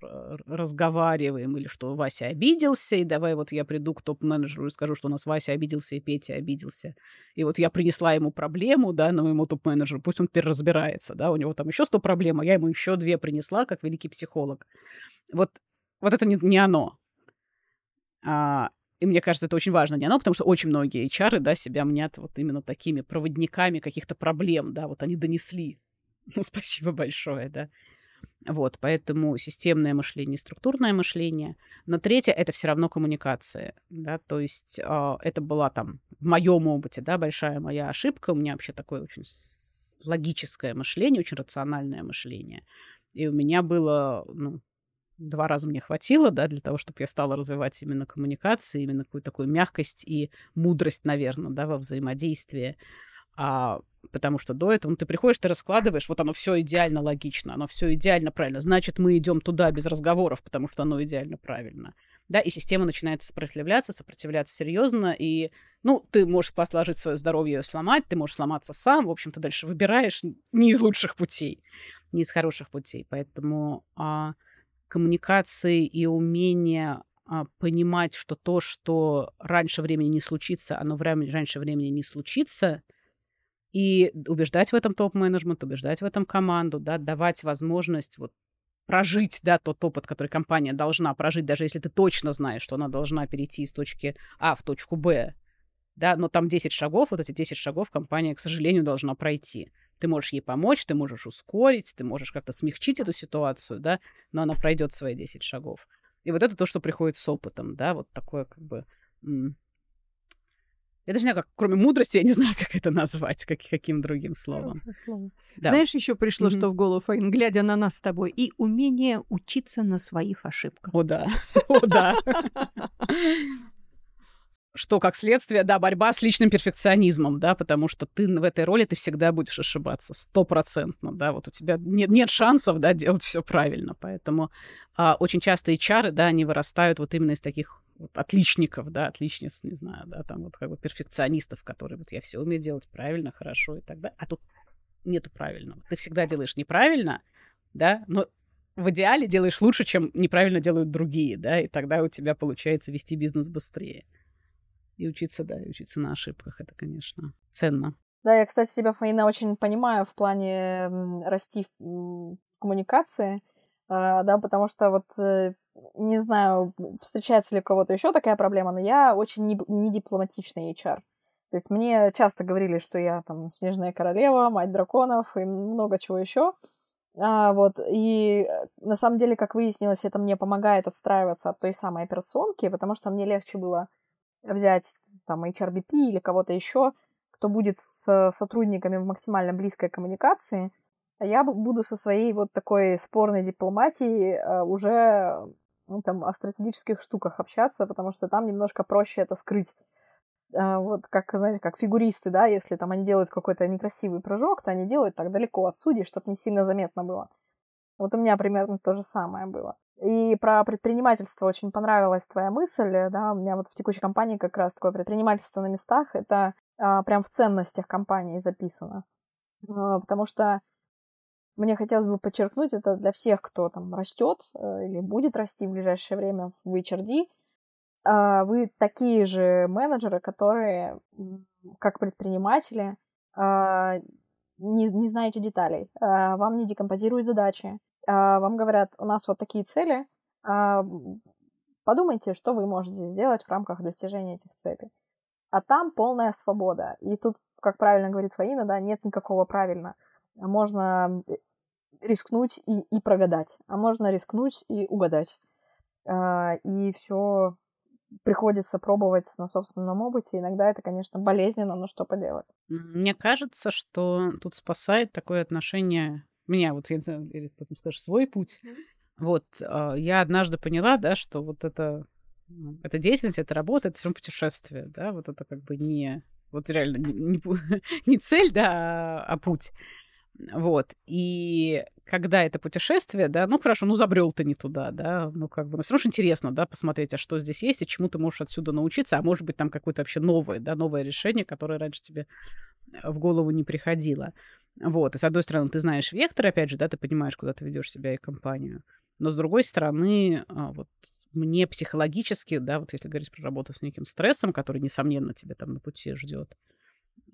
разговариваем, или что Вася обиделся, и давай вот я приду к топ-менеджеру и скажу, что у нас Вася обиделся и Петя обиделся. И вот я принесла ему проблему, да, на моему топ-менеджеру, пусть он теперь разбирается, да, у него там еще сто проблем, а я ему еще две принесла, как великий психолог. Вот, вот это не, не оно. А, и мне кажется, это очень важно не оно, потому что очень многие HR, да, себя мнят вот именно такими проводниками каких-то проблем, да, вот они донесли. Ну, спасибо большое, да. Вот, поэтому системное мышление, структурное мышление. Но третье — это все равно коммуникация, да, то есть э, это была там в моем опыте, да, большая моя ошибка. У меня вообще такое очень логическое мышление, очень рациональное мышление. И у меня было, ну, два раза мне хватило, да, для того, чтобы я стала развивать именно коммуникации, именно какую-то такую мягкость и мудрость, наверное, да, во взаимодействии. А, потому что до этого ну, ты приходишь, ты раскладываешь, вот оно все идеально логично, оно все идеально правильно. Значит, мы идем туда без разговоров, потому что оно идеально правильно. Да, и система начинает сопротивляться, сопротивляться серьезно, и, ну, ты можешь сложить свое здоровье и сломать, ты можешь сломаться сам, в общем, ты дальше выбираешь не из лучших путей, не из хороших путей. Поэтому а, коммуникации и умение а, понимать, что то, что раньше времени не случится, оно в раньше времени не случится, и убеждать в этом топ-менеджмент, убеждать в этом команду, да, давать возможность вот прожить, да, тот опыт, который компания должна прожить, даже если ты точно знаешь, что она должна перейти из точки А в точку Б, да, но там 10 шагов, вот эти 10 шагов компания, к сожалению, должна пройти. Ты можешь ей помочь, ты можешь ускорить, ты можешь как-то смягчить эту ситуацию, да, но она пройдет свои 10 шагов. И вот это то, что приходит с опытом, да, вот такое как бы... Я даже не знаю, как, кроме мудрости, я не знаю, как это назвать, как, каким другим словом. Слово. Да. Знаешь, еще пришло, mm-hmm. что в голову, Фаин, глядя на нас с тобой, и умение учиться на своих ошибках. О, да. О, да что как следствие, да, борьба с личным перфекционизмом, да, потому что ты в этой роли ты всегда будешь ошибаться стопроцентно, да, вот у тебя нет, нет шансов, да, делать все правильно, поэтому а, очень часто HR, да, они вырастают вот именно из таких вот отличников, да, отличниц, не знаю, да, там вот как бы перфекционистов, которые вот я все умею делать правильно, хорошо и так далее, а тут нету правильного. Ты всегда делаешь неправильно, да, но в идеале делаешь лучше, чем неправильно делают другие, да, и тогда у тебя получается вести бизнес быстрее. И учиться, да, и учиться на ошибках, это, конечно, ценно. Да, я, кстати, тебя, Фаина, очень понимаю в плане расти в, коммуникации, а, да, потому что вот э, не знаю, встречается ли у кого-то еще такая проблема, но я очень не, не дипломатичный HR. То есть мне часто говорили, что я там снежная королева, мать драконов и много чего еще. А, вот, и э, на самом деле, как выяснилось, это мне помогает отстраиваться от той самой операционки, потому что мне легче было взять там HRBP или кого-то еще, кто будет с сотрудниками в максимально близкой коммуникации, а я буду со своей вот такой спорной дипломатией э, уже ну, там, о стратегических штуках общаться, потому что там немножко проще это скрыть. А, вот как, знаете, как фигуристы, да, если там они делают какой-то некрасивый прыжок, то они делают так далеко от судей, чтобы не сильно заметно было. Вот у меня примерно то же самое было. И про предпринимательство очень понравилась твоя мысль, да, у меня вот в текущей компании как раз такое предпринимательство на местах, это а, прям в ценностях компании записано. А, потому что мне хотелось бы подчеркнуть это для всех, кто там растет э, или будет расти в ближайшее время в HRD, а, вы такие же менеджеры, которые, как предприниматели, а, не, не знаете деталей, а, вам не декомпозируют задачи, вам говорят, у нас вот такие цели, подумайте, что вы можете сделать в рамках достижения этих целей. А там полная свобода. И тут, как правильно говорит Фаина, да, нет никакого правильно. Можно рискнуть и, и прогадать, а можно рискнуть и угадать. И все приходится пробовать на собственном опыте. Иногда это, конечно, болезненно, но что поделать. Мне кажется, что тут спасает такое отношение меня, вот я не знаю, или потом скажешь, свой путь. Вот, э, я однажды поняла, да, что вот это, ну, эта деятельность, это работа, это все путешествие, да, вот это как бы не, вот реально не, не, не цель, да, а, а путь. Вот. И когда это путешествие, да, ну хорошо, ну забрел ты не туда, да, ну как бы, но все равно интересно, да, посмотреть, а что здесь есть, и чему ты можешь отсюда научиться, а может быть там какое-то вообще новое, да, новое решение, которое раньше тебе в голову не приходило. Вот, и с одной стороны, ты знаешь вектор, опять же, да, ты понимаешь, куда ты ведешь себя и компанию, но с другой стороны, а, вот мне психологически, да, вот если говорить про работу с неким стрессом, который, несомненно, тебе там на пути ждет,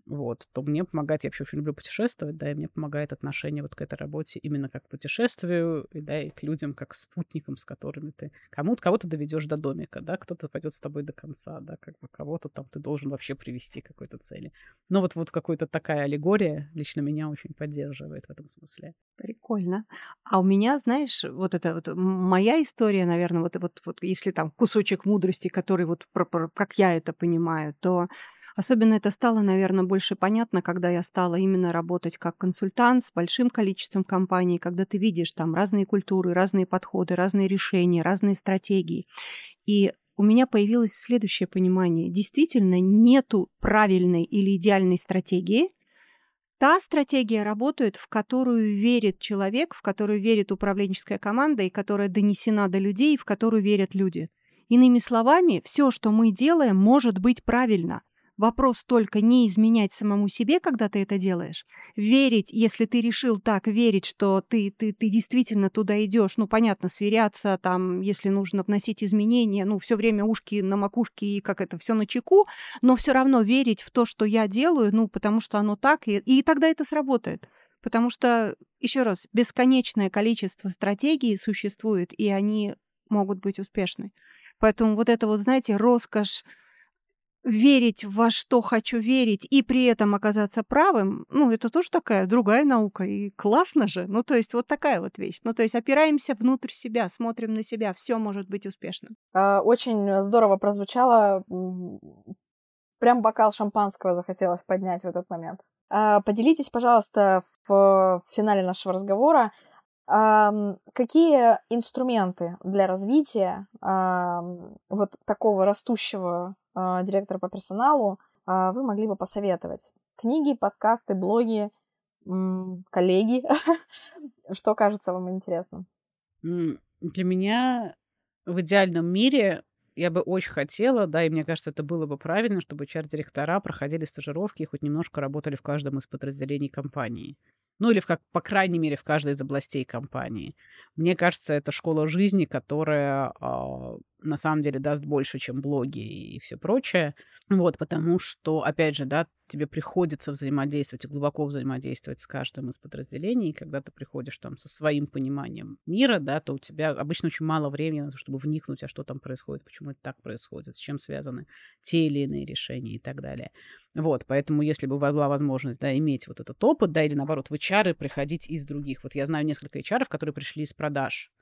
вот, то мне помогает, я вообще очень люблю путешествовать, да, и мне помогает отношение вот к этой работе именно как к путешествию, и, да, и к людям, как к спутникам, с которыми ты кому-то, кого-то доведешь до домика, да, кто-то пойдет с тобой до конца, да, как бы кого-то там ты должен вообще привести к какой-то цели. Но вот, вот какая-то такая аллегория лично меня очень поддерживает в этом смысле. Прикольно. А у меня, знаешь, вот это вот моя история, наверное, вот, вот, вот если там кусочек мудрости, который вот, про, про, как я это понимаю, то Особенно это стало, наверное, больше понятно, когда я стала именно работать как консультант с большим количеством компаний, когда ты видишь там разные культуры, разные подходы, разные решения, разные стратегии. И у меня появилось следующее понимание. Действительно, нету правильной или идеальной стратегии. Та стратегия работает, в которую верит человек, в которую верит управленческая команда и которая донесена до людей, в которую верят люди. Иными словами, все, что мы делаем, может быть правильно. Вопрос только не изменять самому себе, когда ты это делаешь. Верить, если ты решил так верить, что ты, ты, ты действительно туда идешь. Ну, понятно, сверяться, там, если нужно вносить изменения, ну, все время ушки на макушке и как это, все на чеку, но все равно верить в то, что я делаю, ну, потому что оно так, и, и тогда это сработает. Потому что, еще раз, бесконечное количество стратегий существует, и они могут быть успешны. Поэтому вот это вот, знаете, роскошь верить во что хочу верить и при этом оказаться правым, ну, это тоже такая другая наука. И классно же. Ну, то есть вот такая вот вещь. Ну, то есть опираемся внутрь себя, смотрим на себя, все может быть успешным. А, очень здорово прозвучало. Прям бокал шампанского захотелось поднять в этот момент. А, поделитесь, пожалуйста, в финале нашего разговора, какие инструменты для развития вот такого растущего директора по персоналу, а, вы могли бы посоветовать? Книги, подкасты, блоги, коллеги? Что кажется вам интересным? Для меня в идеальном мире я бы очень хотела, да, и мне кажется, это было бы правильно, чтобы HR-директора проходили стажировки и хоть немножко работали в каждом из подразделений компании. Ну или, в как, по крайней мере, в каждой из областей компании. Мне кажется, это школа жизни, которая э, на самом деле даст больше, чем блоги и все прочее. Вот, потому что, опять же, да, тебе приходится взаимодействовать и глубоко взаимодействовать с каждым из подразделений. И когда ты приходишь там со своим пониманием мира, да, то у тебя обычно очень мало времени на то, чтобы вникнуть, а что там происходит, почему это так происходит, с чем связаны те или иные решения и так далее. Вот, поэтому если бы была возможность, да, иметь вот этот опыт, да, или наоборот, в HR приходить из других. Вот я знаю несколько HR, которые пришли из продаж,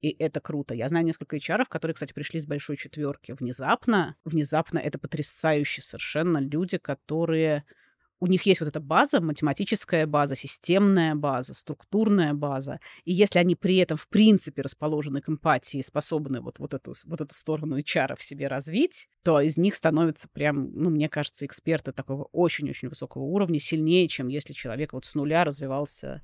и это круто. Я знаю несколько HR, которые, кстати, пришли с большой четверки. Внезапно, внезапно это потрясающие совершенно люди, которые у них есть вот эта база, математическая база, системная база, структурная база. И если они при этом, в принципе, расположены к эмпатии, способны вот, вот, эту, вот эту сторону HR в себе развить, то из них становятся прям, ну, мне кажется, эксперты такого очень-очень высокого уровня, сильнее, чем если человек вот с нуля развивался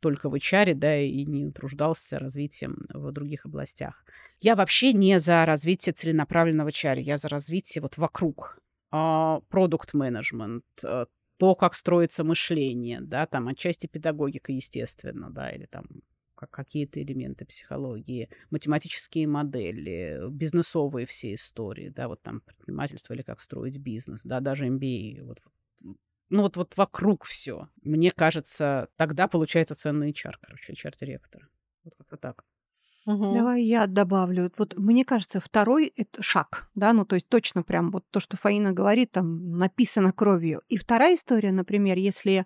только в HR, да, и не утруждался развитием в других областях. Я вообще не за развитие целенаправленного HR, я за развитие вот вокруг. Продукт-менеджмент, а, то, как строится мышление, да, там отчасти педагогика, естественно, да, или там как какие-то элементы психологии, математические модели, бизнесовые все истории, да, вот там предпринимательство или как строить бизнес, да, даже MBA, вот, ну вот, вот вокруг все. Мне кажется, тогда получается ценный HR, короче, HR-директор. Вот как-то так. Угу. Давай я добавлю. Вот мне кажется, второй это шаг, да, ну то есть точно прям вот то, что Фаина говорит, там написано кровью. И вторая история, например, если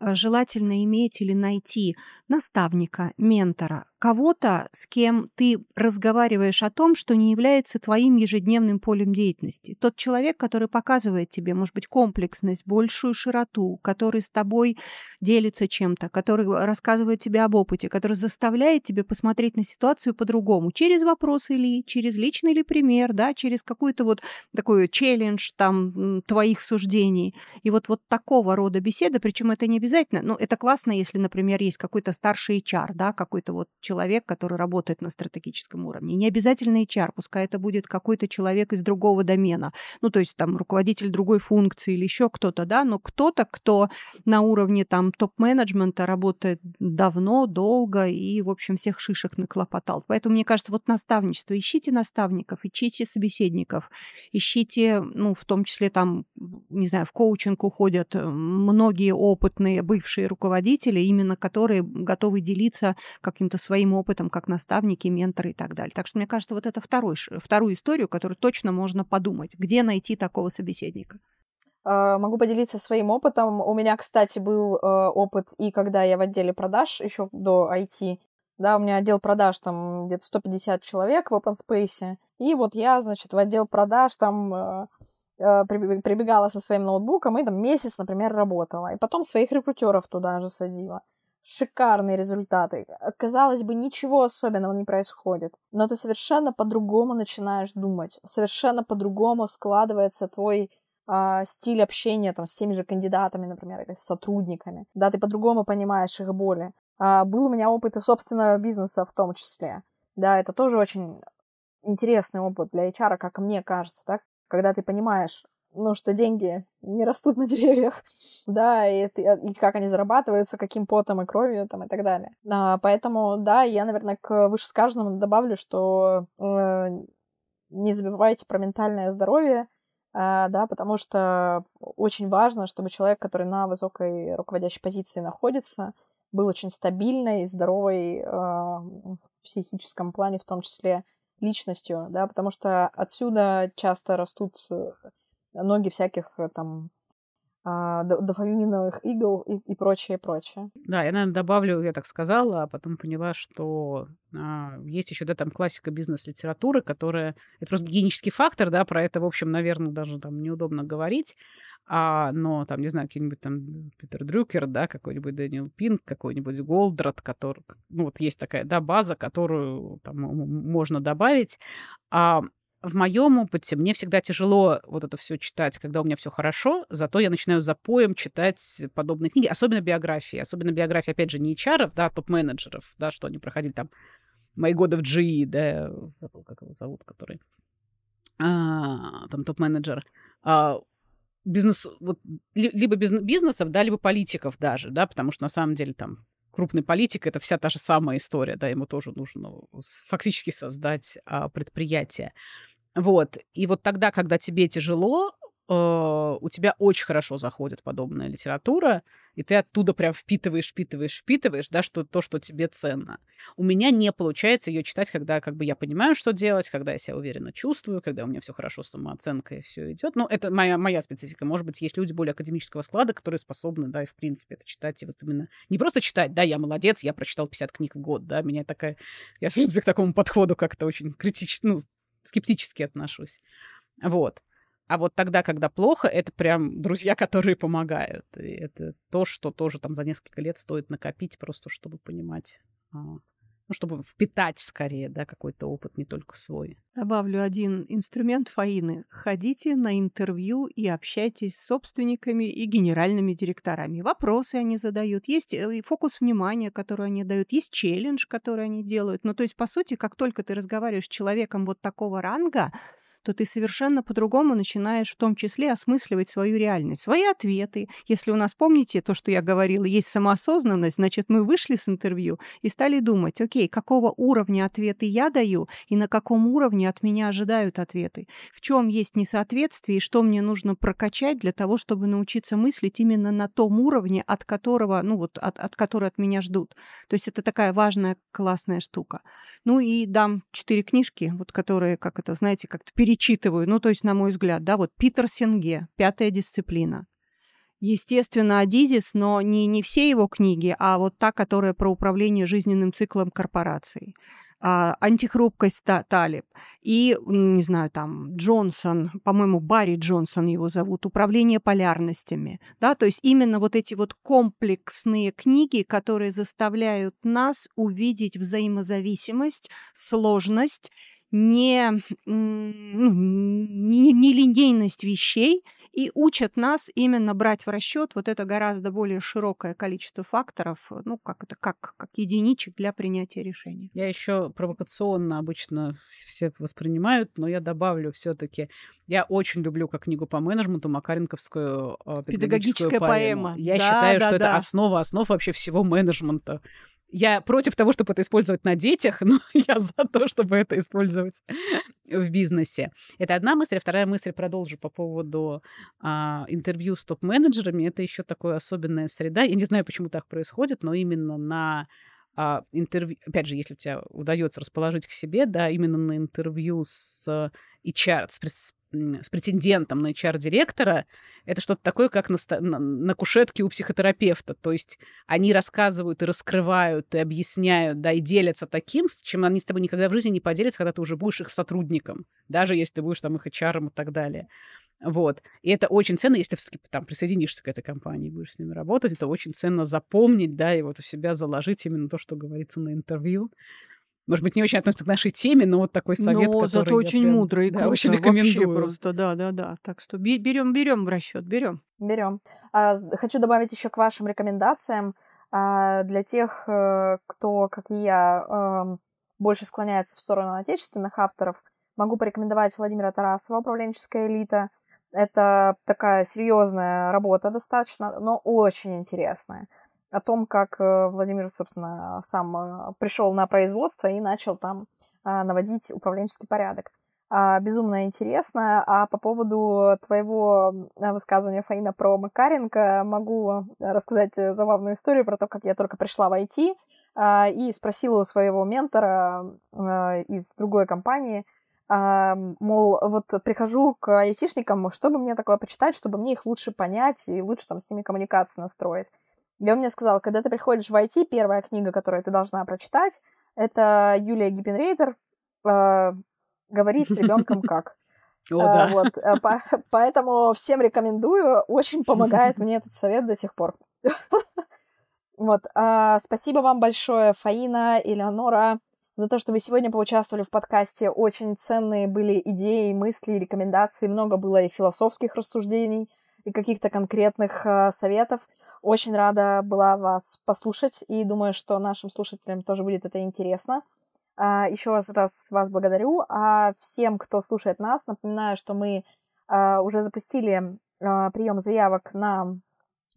э, желательно иметь или найти наставника, ментора, кого-то, с кем ты разговариваешь о том, что не является твоим ежедневным полем деятельности. Тот человек, который показывает тебе, может быть, комплексность, большую широту, который с тобой делится чем-то, который рассказывает тебе об опыте, который заставляет тебя посмотреть на ситуацию по-другому, через вопросы или через личный ли пример, да, через какой-то вот такой челлендж там твоих суждений. И вот, вот такого рода беседы, причем это не обязательно, ну, это классно, если, например, есть какой-то старший HR, да, какой-то вот который работает на стратегическом уровне. Не обязательно HR, пускай это будет какой-то человек из другого домена, ну, то есть там руководитель другой функции или еще кто-то, да, но кто-то, кто на уровне там топ-менеджмента работает давно, долго и, в общем, всех шишек наклопотал. Поэтому, мне кажется, вот наставничество. Ищите наставников, ищите собеседников, ищите, ну, в том числе там, не знаю, в коучинг уходят э, многие опытные бывшие руководители, именно которые готовы делиться каким-то своим своим опытом как наставники, менторы и так далее. Так что, мне кажется, вот это второй, вторую историю, которую точно можно подумать. Где найти такого собеседника? А, могу поделиться своим опытом. У меня, кстати, был э, опыт и когда я в отделе продаж, еще до IT, да, у меня отдел продаж там где-то 150 человек в open space, и вот я, значит, в отдел продаж там э, э, прибегала со своим ноутбуком и там месяц, например, работала. И потом своих рекрутеров туда же садила шикарные результаты. Казалось бы, ничего особенного не происходит, но ты совершенно по-другому начинаешь думать, совершенно по-другому складывается твой э, стиль общения там, с теми же кандидатами, например, или с сотрудниками. Да, ты по-другому понимаешь их боли. А, был у меня опыт и собственного бизнеса в том числе. Да, это тоже очень интересный опыт для HR, как мне кажется, так? Когда ты понимаешь, ну, что деньги не растут на деревьях, да, и, и как они зарабатываются, каким потом и кровью там и так далее. А, поэтому, да, я, наверное, к вышесказанному добавлю, что э, не забывайте про ментальное здоровье, э, да, потому что очень важно, чтобы человек, который на высокой руководящей позиции находится, был очень стабильной, здоровой э, в психическом плане, в том числе личностью, да, потому что отсюда часто растут ноги всяких э, там а, дофаминовых игл и, и прочее, прочее. Да, я, наверное, добавлю, я так сказала, а потом поняла, что а, есть еще, да, там классика бизнес-литературы, которая... Это просто гигиенический фактор, да, про это, в общем, наверное, даже там неудобно говорить, а, но там, не знаю, какие-нибудь там Питер Дрюкер, да, какой-нибудь Дэниел Пинк, какой-нибудь Голдрат, который... Ну, вот есть такая, да, база, которую там можно добавить. А в моем опыте мне всегда тяжело вот это все читать, когда у меня все хорошо, зато я начинаю за поем читать подобные книги, особенно биографии, особенно биографии, опять же, не HR, да, топ-менеджеров, да, что они проходили там мои годы в GE, да, забыл, как его зовут, который а, там топ-менеджер. А, бизнес, вот, либо бизнесов, да, либо политиков даже, да, потому что на самом деле там крупный политик это вся та же самая история, да, ему тоже нужно фактически создать а, предприятие. Вот. И вот тогда, когда тебе тяжело, Э, у тебя очень хорошо заходит подобная литература, и ты оттуда прям впитываешь, впитываешь, впитываешь, да, что то, что тебе ценно. У меня не получается ее читать, когда как бы я понимаю, что делать, когда я себя уверенно чувствую, когда у меня все хорошо с самооценкой, все идет. Ну, это моя, моя специфика. Может быть, есть люди более академического склада, которые способны, да, и в принципе это читать, и вот именно не просто читать, да, я молодец, я прочитал 50 книг в год, да, меня такая, я, в принципе, к такому подходу как-то очень критично, ну, скептически отношусь. Вот. А вот тогда, когда плохо, это прям друзья, которые помогают. И это то, что тоже там за несколько лет стоит накопить, просто чтобы понимать, а, ну, чтобы впитать скорее, да, какой-то опыт, не только свой. Добавлю один инструмент Фаины. Ходите на интервью и общайтесь с собственниками и генеральными директорами. Вопросы они задают, есть э, фокус внимания, который они дают, есть челлендж, который они делают. Ну, то есть, по сути, как только ты разговариваешь с человеком вот такого ранга, то ты совершенно по-другому начинаешь в том числе осмысливать свою реальность, свои ответы. Если у нас, помните то, что я говорила, есть самоосознанность, значит, мы вышли с интервью и стали думать, окей, какого уровня ответы я даю и на каком уровне от меня ожидают ответы, в чем есть несоответствие и что мне нужно прокачать для того, чтобы научиться мыслить именно на том уровне, от которого, ну вот, от, от которого от меня ждут. То есть это такая важная, классная штука. Ну и дам четыре книжки, вот которые, как это, знаете, как-то перечитываю, ну, то есть, на мой взгляд, да, вот Питер Сенге, «Пятая дисциплина». Естественно, Адизис, но не, не все его книги, а вот та, которая про управление жизненным циклом корпораций. А, антихрупкость Талиб. И, не знаю, там, Джонсон, по-моему, Барри Джонсон его зовут, «Управление полярностями». Да, то есть именно вот эти вот комплексные книги, которые заставляют нас увидеть взаимозависимость, сложность не, ну, не, не линейность вещей и учат нас именно брать в расчет вот это гораздо более широкое количество факторов, ну, как это, как, как единичек для принятия решения. Я еще провокационно обычно все воспринимают, но я добавлю все-таки. Я очень люблю как книгу по менеджменту Макаренковскую э, педагогическую Педагогическая поэма. поэма. Я да, считаю, да, что да. это основа основ вообще всего менеджмента. Я против того, чтобы это использовать на детях, но я за то, чтобы это использовать в бизнесе. Это одна мысль. А вторая мысль, продолжу по поводу а, интервью с топ-менеджерами. Это еще такая особенная среда. Я не знаю, почему так происходит, но именно на а, интервью, опять же, если у тебя удается расположить к себе, да, именно на интервью с HR, с, с претендентом на HR-директора, это что-то такое, как на, на, на кушетке у психотерапевта. То есть они рассказывают и раскрывают, и объясняют, да, и делятся таким, с чем они с тобой никогда в жизни не поделятся, когда ты уже будешь их сотрудником, даже если ты будешь там их HR и так далее. Вот. И это очень ценно, если ты все-таки там присоединишься к этой компании, будешь с ними работать, это очень ценно запомнить, да, и вот у себя заложить именно то, что говорится на интервью. Может быть, не очень относится к нашей теме, но вот такой совет, но который зато очень прям, мудро и да, круто. очень рекомендую. Вообще просто, да, да, да. Так что берем, берем в расчет, берем. Берем. А, хочу добавить еще к вашим рекомендациям а, для тех, э, кто, как и я, э, больше склоняется в сторону отечественных авторов. Могу порекомендовать Владимира Тарасова «Управленческая элита». Это такая серьезная работа достаточно, но очень интересная о том, как э, Владимир, собственно, сам э, пришел на производство и начал там э, наводить управленческий порядок. А, безумно интересно. А по поводу твоего высказывания, Фаина, про Макаренко, могу рассказать забавную историю про то, как я только пришла в IT и спросила у своего ментора из другой компании, мол, вот прихожу к айтишникам, чтобы мне такое почитать, чтобы мне их лучше понять и лучше там с ними коммуникацию настроить. И он мне сказал, когда ты приходишь в IT, первая книга, которую ты должна прочитать, это Юлия Гиппенрейтер э, «Говорить с ребенком как». О, да. Э, вот, э, по, поэтому всем рекомендую, очень помогает мне этот совет до сих пор. Вот, э, спасибо вам большое, Фаина, Элеонора, за то, что вы сегодня поучаствовали в подкасте. Очень ценные были идеи, мысли, рекомендации. Много было и философских рассуждений, и каких-то конкретных э, советов. Очень рада была вас послушать и думаю, что нашим слушателям тоже будет это интересно. А, Еще раз, вас благодарю. А всем, кто слушает нас, напоминаю, что мы а, уже запустили э, прием заявок на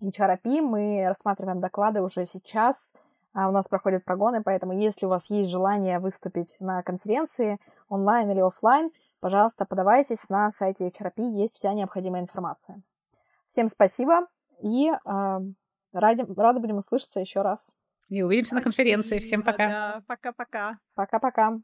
HRP. Мы рассматриваем доклады уже сейчас. А у нас проходят прогоны, поэтому если у вас есть желание выступить на конференции онлайн или офлайн, пожалуйста, подавайтесь на сайте HRP, есть вся необходимая информация. Всем спасибо и э, ради, рады будем услышаться еще раз. И увидимся на конференции. Всем пока. Пока-пока. Пока-пока.